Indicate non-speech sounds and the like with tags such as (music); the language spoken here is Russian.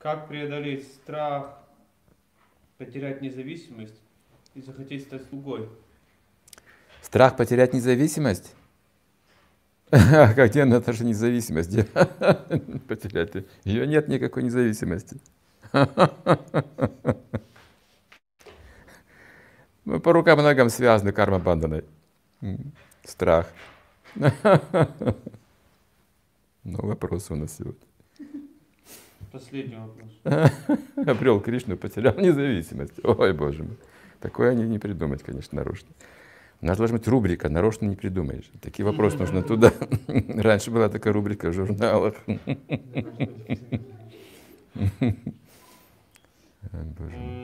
Как преодолеть страх, потерять независимость и захотеть стать слугой? Страх потерять независимость? (laughs) А где же независимость? (laughs) Потерять. Ее нет никакой независимости. (laughs) Мы по рукам и ногам связаны карма банданой. Страх. Ну, вопрос у нас сегодня. Последний вопрос. (laughs) Обрел Кришну, потерял независимость. Ой, боже мой. Такое они не придумать, конечно, нарочно. У нас должна быть рубрика, нарочно не придумаешь. Такие вопросы (laughs) нужно туда. (laughs) Раньше была такая рубрика в журналах. Боже мой.